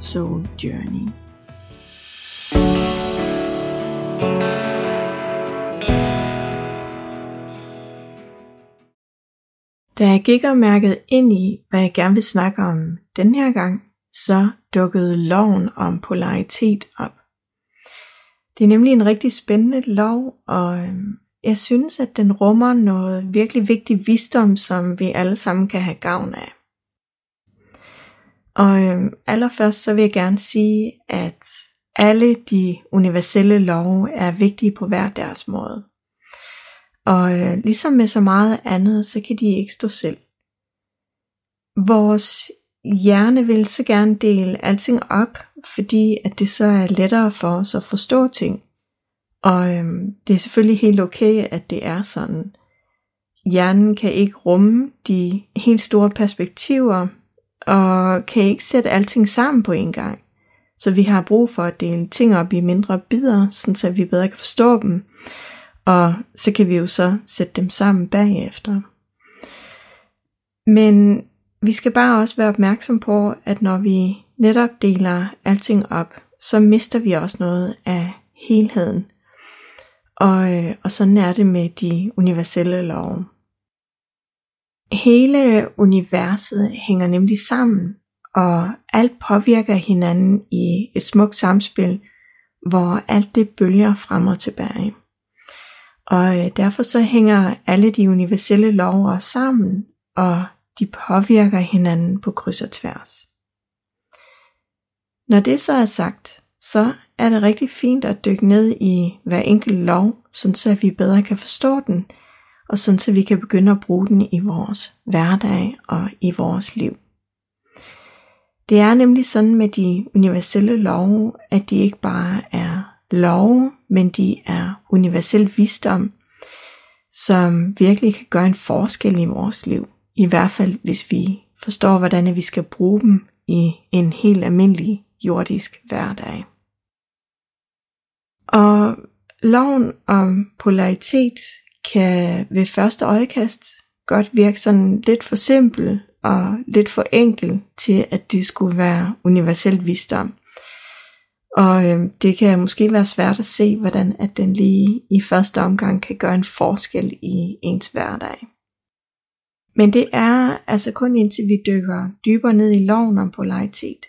Soul Journey. Da jeg gik og mærkede ind i, hvad jeg gerne vil snakke om den her gang, så dukkede loven om polaritet op. Det er nemlig en rigtig spændende lov, og øhm, jeg synes, at den rummer noget virkelig vigtig visdom, som vi alle sammen kan have gavn af. Og øhm, allerførst så vil jeg gerne sige, at alle de universelle love er vigtige på hver deres måde. Og øh, ligesom med så meget andet, så kan de ikke stå selv. Vores hjerne vil så gerne dele alting op, fordi at det så er lettere for os at forstå ting. Og øhm, det er selvfølgelig helt okay, at det er sådan. Hjernen kan ikke rumme de helt store perspektiver, og kan ikke sætte alting sammen på en gang. Så vi har brug for at dele ting op i mindre bidder, så vi bedre kan forstå dem. Og så kan vi jo så sætte dem sammen bagefter. Men vi skal bare også være opmærksom på, at når vi netop deler alting op, så mister vi også noget af helheden. Og, øh, og sådan er det med de universelle love. Hele universet hænger nemlig sammen, og alt påvirker hinanden i et smukt samspil, hvor alt det bølger frem og tilbage. Og øh, derfor så hænger alle de universelle lover sammen, og de påvirker hinanden på kryds og tværs. Når det så er sagt, så er det rigtig fint at dykke ned i hver enkelt lov, så vi bedre kan forstå den, og sådan så vi kan begynde at bruge den i vores hverdag og i vores liv. Det er nemlig sådan med de universelle love, at de ikke bare er love, men de er universel visdom, som virkelig kan gøre en forskel i vores liv. I hvert fald hvis vi forstår, hvordan vi skal bruge dem i en helt almindelig jordisk hverdag. Og loven om polaritet kan ved første øjekast godt virke sådan lidt for simpel og lidt for enkel til, at det skulle være universel visdom. Og øh, det kan måske være svært at se, hvordan at den lige i første omgang kan gøre en forskel i ens hverdag. Men det er altså kun indtil vi dykker dybere ned i loven om polaritet.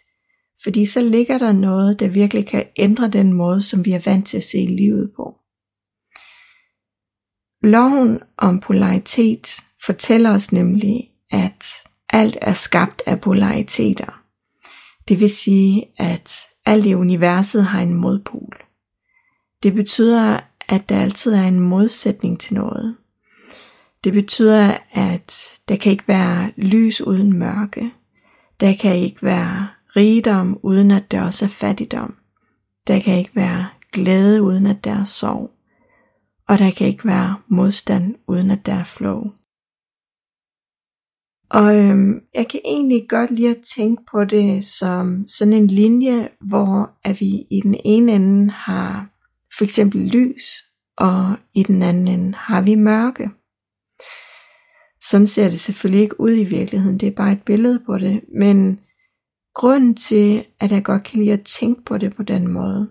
Fordi så ligger der noget, der virkelig kan ændre den måde, som vi er vant til at se livet på. Loven om polaritet fortæller os nemlig, at alt er skabt af polariteter. Det vil sige, at alt i universet har en modpol. Det betyder, at der altid er en modsætning til noget. Det betyder, at der kan ikke være lys uden mørke. Der kan ikke være rigdom uden at der også er fattigdom. Der kan ikke være glæde uden at der er sorg og der kan ikke være modstand uden at der er flow. Og øhm, jeg kan egentlig godt lide at tænke på det som sådan en linje, hvor at vi i den ene ende har for eksempel lys, og i den anden ende har vi mørke. Sådan ser det selvfølgelig ikke ud i virkeligheden, det er bare et billede på det, men grunden til, at jeg godt kan lide at tænke på det på den måde,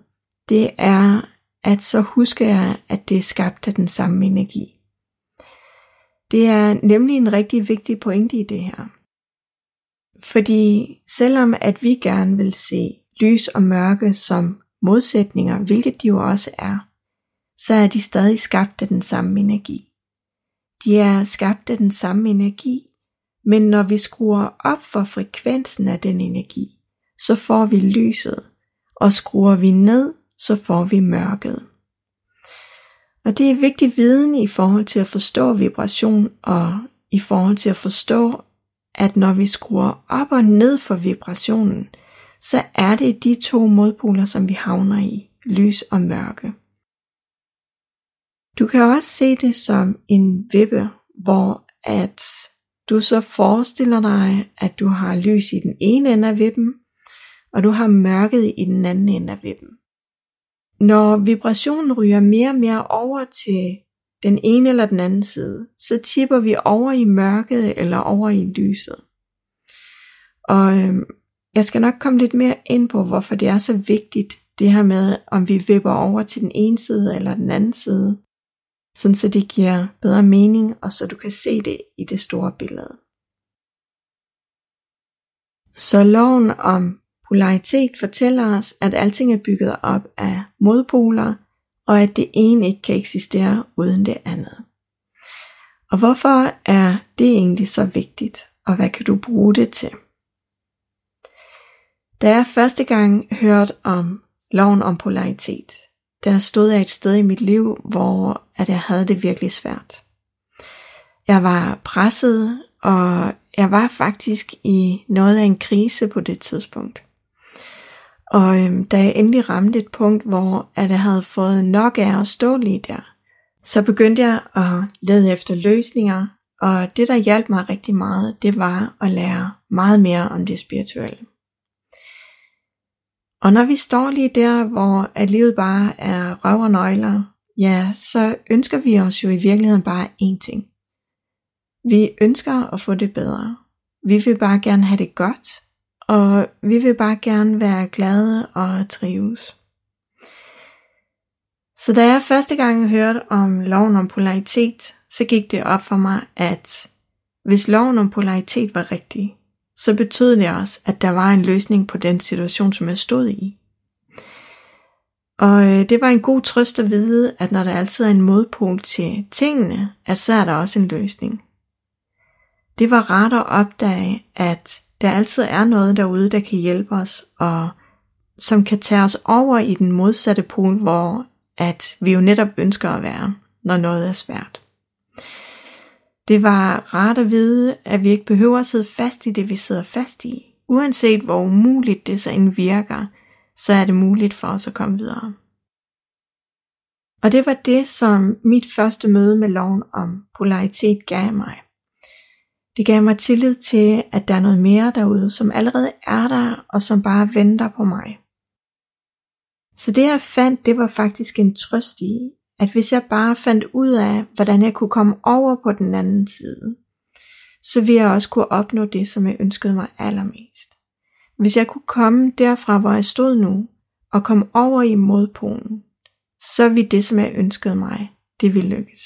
det er, at så husker jeg, at det er skabt af den samme energi. Det er nemlig en rigtig vigtig pointe i det her. Fordi selvom at vi gerne vil se lys og mørke som modsætninger, hvilket de jo også er, så er de stadig skabt af den samme energi. De er skabt af den samme energi, men når vi skruer op for frekvensen af den energi, så får vi lyset, og skruer vi ned så får vi mørket. Og det er vigtig viden i forhold til at forstå vibration og i forhold til at forstå, at når vi skruer op og ned for vibrationen, så er det de to modpoler, som vi havner i, lys og mørke. Du kan også se det som en vippe, hvor at du så forestiller dig, at du har lys i den ene ende af vippen, og du har mørket i den anden ende af vippen. Når vibrationen ryger mere og mere over til den ene eller den anden side, så tipper vi over i mørket eller over i lyset. Og øhm, jeg skal nok komme lidt mere ind på, hvorfor det er så vigtigt, det her med, om vi vipper over til den ene side eller den anden side, sådan så det giver bedre mening, og så du kan se det i det store billede. Så loven om polaritet fortæller os, at alting er bygget op af modpoler, og at det ene ikke kan eksistere uden det andet. Og hvorfor er det egentlig så vigtigt, og hvad kan du bruge det til? Da jeg første gang hørte om loven om polaritet, der stod jeg et sted i mit liv, hvor at jeg havde det virkelig svært. Jeg var presset, og jeg var faktisk i noget af en krise på det tidspunkt. Og øhm, da jeg endelig ramte et punkt, hvor at jeg havde fået nok af at stå lige der, så begyndte jeg at lede efter løsninger, og det der hjalp mig rigtig meget, det var at lære meget mere om det spirituelle. Og når vi står lige der, hvor at livet bare er røv og nøgler, ja, så ønsker vi os jo i virkeligheden bare én ting. Vi ønsker at få det bedre. Vi vil bare gerne have det godt, og vi vil bare gerne være glade og trives. Så da jeg første gang hørte om loven om polaritet, så gik det op for mig, at hvis loven om polaritet var rigtig, så betød det også, at der var en løsning på den situation, som jeg stod i. Og øh, det var en god trøst at vide, at når der altid er en modpol til tingene, at så er der også en løsning. Det var rart at opdage, at der altid er noget derude, der kan hjælpe os, og som kan tage os over i den modsatte pol, hvor at vi jo netop ønsker at være, når noget er svært. Det var rart at vide, at vi ikke behøver at sidde fast i det, vi sidder fast i. Uanset hvor umuligt det så end virker, så er det muligt for os at komme videre. Og det var det, som mit første møde med loven om polaritet gav mig. Det gav mig tillid til, at der er noget mere derude, som allerede er der, og som bare venter på mig. Så det jeg fandt, det var faktisk en trøst i, at hvis jeg bare fandt ud af, hvordan jeg kunne komme over på den anden side, så ville jeg også kunne opnå det, som jeg ønskede mig allermest. Hvis jeg kunne komme derfra, hvor jeg stod nu, og komme over i modpolen, så ville det, som jeg ønskede mig, det ville lykkes.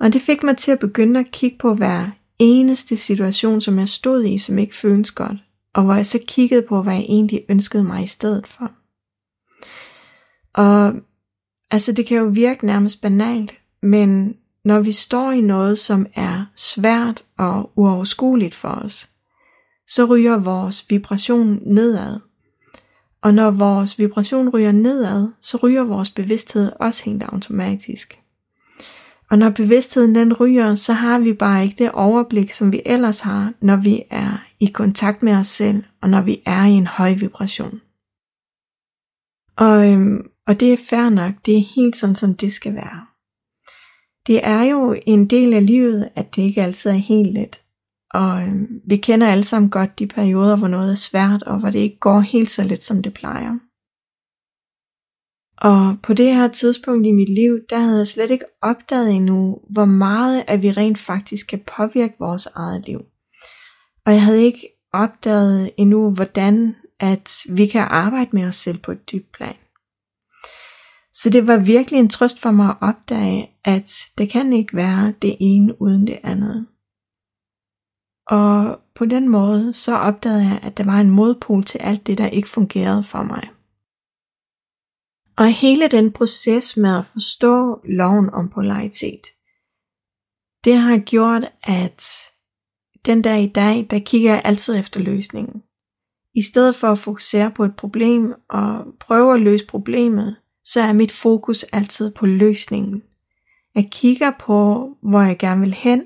Og det fik mig til at begynde at kigge på hver eneste situation, som jeg stod i, som ikke føles godt, og hvor jeg så kiggede på, hvad jeg egentlig ønskede mig i stedet for. Og altså det kan jo virke nærmest banalt, men når vi står i noget, som er svært og uoverskueligt for os, så ryger vores vibration nedad. Og når vores vibration ryger nedad, så ryger vores bevidsthed også helt automatisk. Og når bevidstheden den ryger, så har vi bare ikke det overblik, som vi ellers har, når vi er i kontakt med os selv, og når vi er i en høj vibration. Og, øhm, og det er fair nok, det er helt sådan, som det skal være. Det er jo en del af livet, at det ikke altid er helt let. Og øhm, vi kender alle sammen godt de perioder, hvor noget er svært, og hvor det ikke går helt så let, som det plejer. Og på det her tidspunkt i mit liv, der havde jeg slet ikke opdaget endnu, hvor meget at vi rent faktisk kan påvirke vores eget liv. Og jeg havde ikke opdaget endnu, hvordan at vi kan arbejde med os selv på et dybt plan. Så det var virkelig en trøst for mig at opdage, at det kan ikke være det ene uden det andet. Og på den måde så opdagede jeg, at der var en modpol til alt det, der ikke fungerede for mig. Og hele den proces med at forstå loven om polaritet, det har gjort, at den der i dag, der kigger jeg altid efter løsningen. I stedet for at fokusere på et problem og prøve at løse problemet, så er mit fokus altid på løsningen. Jeg kigger på, hvor jeg gerne vil hen,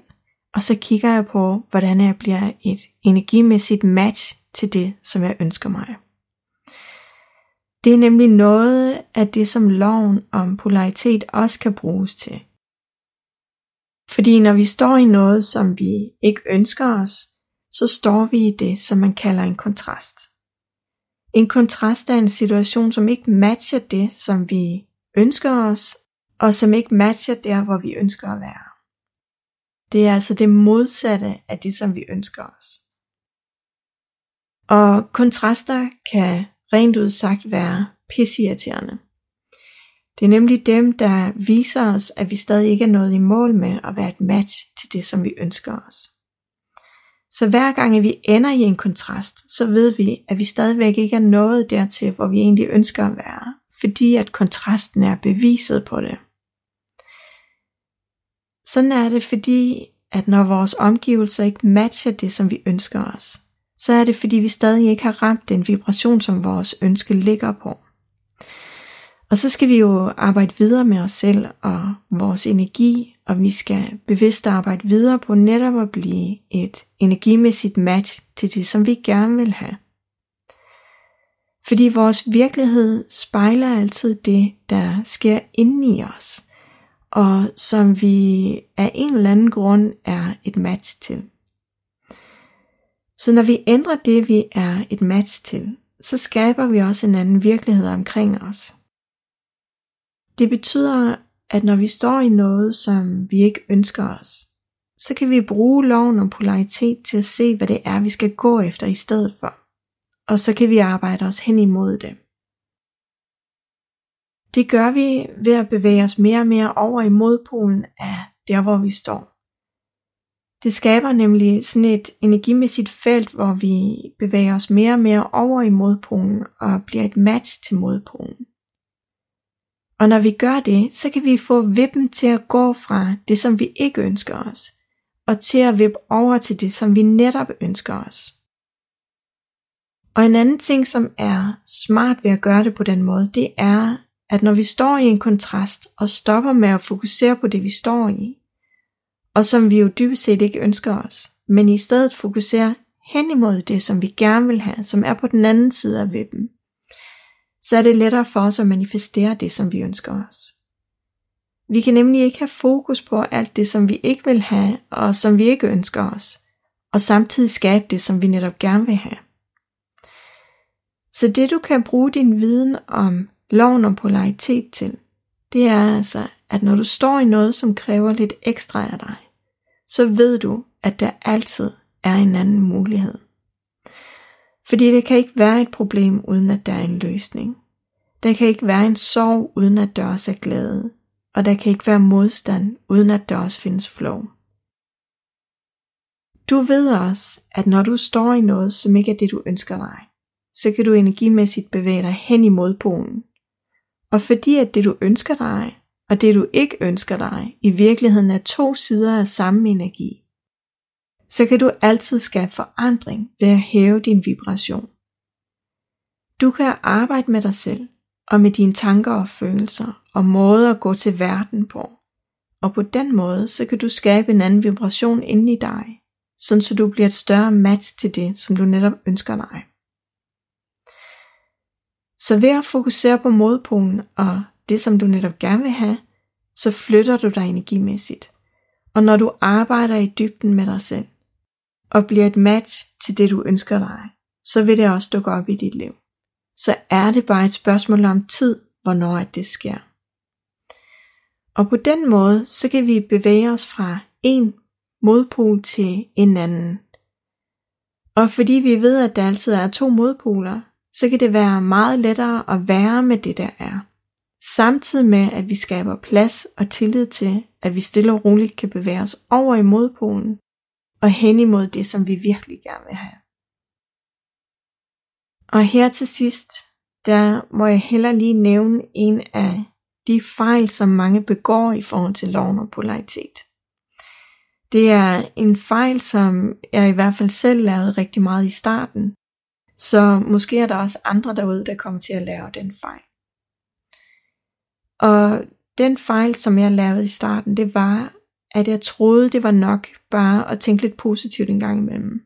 og så kigger jeg på, hvordan jeg bliver et energimæssigt match til det, som jeg ønsker mig. Det er nemlig noget af det, som loven om polaritet også kan bruges til. Fordi når vi står i noget, som vi ikke ønsker os, så står vi i det, som man kalder en kontrast. En kontrast er en situation, som ikke matcher det, som vi ønsker os, og som ikke matcher der, hvor vi ønsker at være. Det er altså det modsatte af det, som vi ønsker os. Og kontraster kan rent ud sagt være pissirriterende. Det er nemlig dem, der viser os, at vi stadig ikke er nået i mål med at være et match til det, som vi ønsker os. Så hver gang vi ender i en kontrast, så ved vi, at vi stadigvæk ikke er nået dertil, hvor vi egentlig ønsker at være, fordi at kontrasten er beviset på det. Sådan er det, fordi at når vores omgivelser ikke matcher det, som vi ønsker os, så er det fordi vi stadig ikke har ramt den vibration, som vores ønske ligger på. Og så skal vi jo arbejde videre med os selv og vores energi, og vi skal bevidst arbejde videre på netop at blive et energimæssigt match til det, som vi gerne vil have. Fordi vores virkelighed spejler altid det, der sker inde i os, og som vi af en eller anden grund er et match til. Så når vi ændrer det, vi er et match til, så skaber vi også en anden virkelighed omkring os. Det betyder, at når vi står i noget, som vi ikke ønsker os, så kan vi bruge loven om polaritet til at se, hvad det er, vi skal gå efter i stedet for. Og så kan vi arbejde os hen imod det. Det gør vi ved at bevæge os mere og mere over i modpolen af der, hvor vi står. Det skaber nemlig sådan et energimæssigt felt, hvor vi bevæger os mere og mere over i modpolen og bliver et match til modpolen. Og når vi gør det, så kan vi få vippen til at gå fra det, som vi ikke ønsker os, og til at vippe over til det, som vi netop ønsker os. Og en anden ting, som er smart ved at gøre det på den måde, det er, at når vi står i en kontrast og stopper med at fokusere på det, vi står i, og som vi jo dybest set ikke ønsker os, men i stedet fokuserer hen imod det, som vi gerne vil have, som er på den anden side af vippen, så er det lettere for os at manifestere det, som vi ønsker os. Vi kan nemlig ikke have fokus på alt det, som vi ikke vil have, og som vi ikke ønsker os, og samtidig skabe det, som vi netop gerne vil have. Så det du kan bruge din viden om loven om polaritet til, det er altså, at når du står i noget, som kræver lidt ekstra af dig, så ved du, at der altid er en anden mulighed. Fordi det kan ikke være et problem, uden at der er en løsning. Der kan ikke være en sorg, uden at der også er glæde. Og der kan ikke være modstand, uden at der også findes flow. Du ved også, at når du står i noget, som ikke er det, du ønsker dig, så kan du energimæssigt bevæge dig hen imod polen. Og fordi at det, du ønsker dig, og det, du ikke ønsker dig, i virkeligheden er to sider af samme energi, så kan du altid skabe forandring ved at hæve din vibration. Du kan arbejde med dig selv og med dine tanker og følelser og måder at gå til verden på. Og på den måde, så kan du skabe en anden vibration inde i dig, sådan så du bliver et større match til det, som du netop ønsker dig. Så ved at fokusere på modpolen og det, som du netop gerne vil have, så flytter du dig energimæssigt. Og når du arbejder i dybden med dig selv, og bliver et match til det, du ønsker dig, så vil det også dukke op i dit liv. Så er det bare et spørgsmål om tid, hvornår det sker. Og på den måde, så kan vi bevæge os fra en modpol til en anden. Og fordi vi ved, at der altid er to modpoler, så kan det være meget lettere at være med det, der er. Samtidig med, at vi skaber plads og tillid til, at vi stille og roligt kan bevæge os over i modpolen, og hen imod det, som vi virkelig gerne vil have. Og her til sidst, der må jeg heller lige nævne en af de fejl, som mange begår i forhold til loven og polaritet. Det er en fejl, som jeg i hvert fald selv lavede rigtig meget i starten, så måske er der også andre derude, der kommer til at lave den fejl. Og den fejl, som jeg lavede i starten, det var, at jeg troede, det var nok bare at tænke lidt positivt en gang imellem.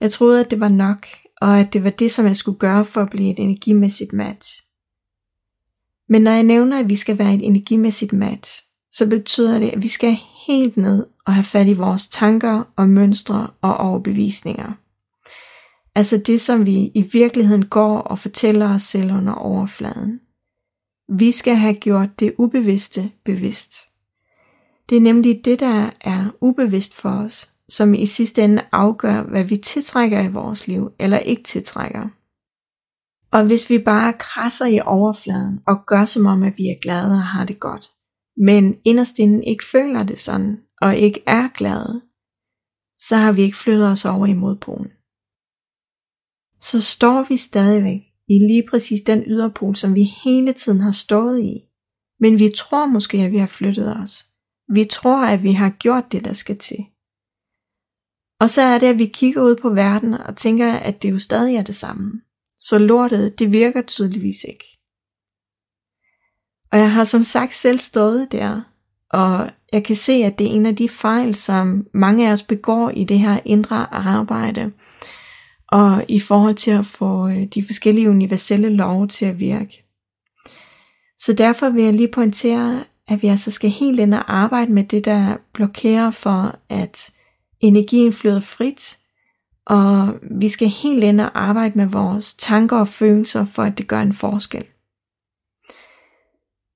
Jeg troede, at det var nok, og at det var det, som jeg skulle gøre for at blive et energimæssigt match. Men når jeg nævner, at vi skal være et energimæssigt match, så betyder det, at vi skal helt ned og have fat i vores tanker og mønstre og overbevisninger. Altså det, som vi i virkeligheden går og fortæller os selv under overfladen. Vi skal have gjort det ubevidste bevidst. Det er nemlig det, der er ubevidst for os, som i sidste ende afgør, hvad vi tiltrækker i vores liv eller ikke tiltrækker. Og hvis vi bare krasser i overfladen og gør som om, at vi er glade og har det godt, men inderst inden ikke føler det sådan, og ikke er glade, så har vi ikke flyttet os over i modpolen. Så står vi stadigvæk i lige præcis den yderpol, som vi hele tiden har stået i. Men vi tror måske, at vi har flyttet os. Vi tror, at vi har gjort det, der skal til. Og så er det, at vi kigger ud på verden og tænker, at det jo stadig er det samme. Så lortet, det virker tydeligvis ikke. Og jeg har som sagt selv stået der, og jeg kan se, at det er en af de fejl, som mange af os begår i det her indre arbejde, og i forhold til at få øh, de forskellige universelle love til at virke. Så derfor vil jeg lige pointere, at vi altså skal helt ind og arbejde med det, der blokerer for, at energien flyder frit, og vi skal helt ind og arbejde med vores tanker og følelser, for at det gør en forskel.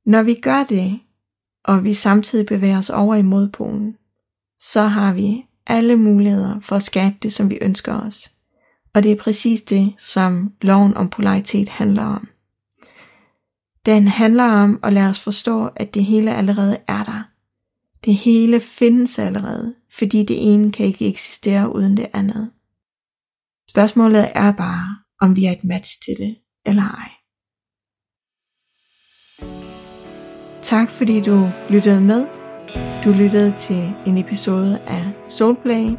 Når vi gør det, og vi samtidig bevæger os over i modpolen, så har vi alle muligheder for at skabe det, som vi ønsker os. Og det er præcis det, som loven om polaritet handler om. Den handler om at lade os forstå, at det hele allerede er der. Det hele findes allerede, fordi det ene kan ikke eksistere uden det andet. Spørgsmålet er bare, om vi er et match til det, eller ej. Tak fordi du lyttede med. Du lyttede til en episode af Soulplay.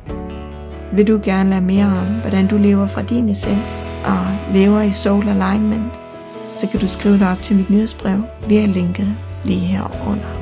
Vil du gerne lære mere om, hvordan du lever fra din essens og lever i soul alignment, så kan du skrive dig op til mit nyhedsbrev via linket lige herunder.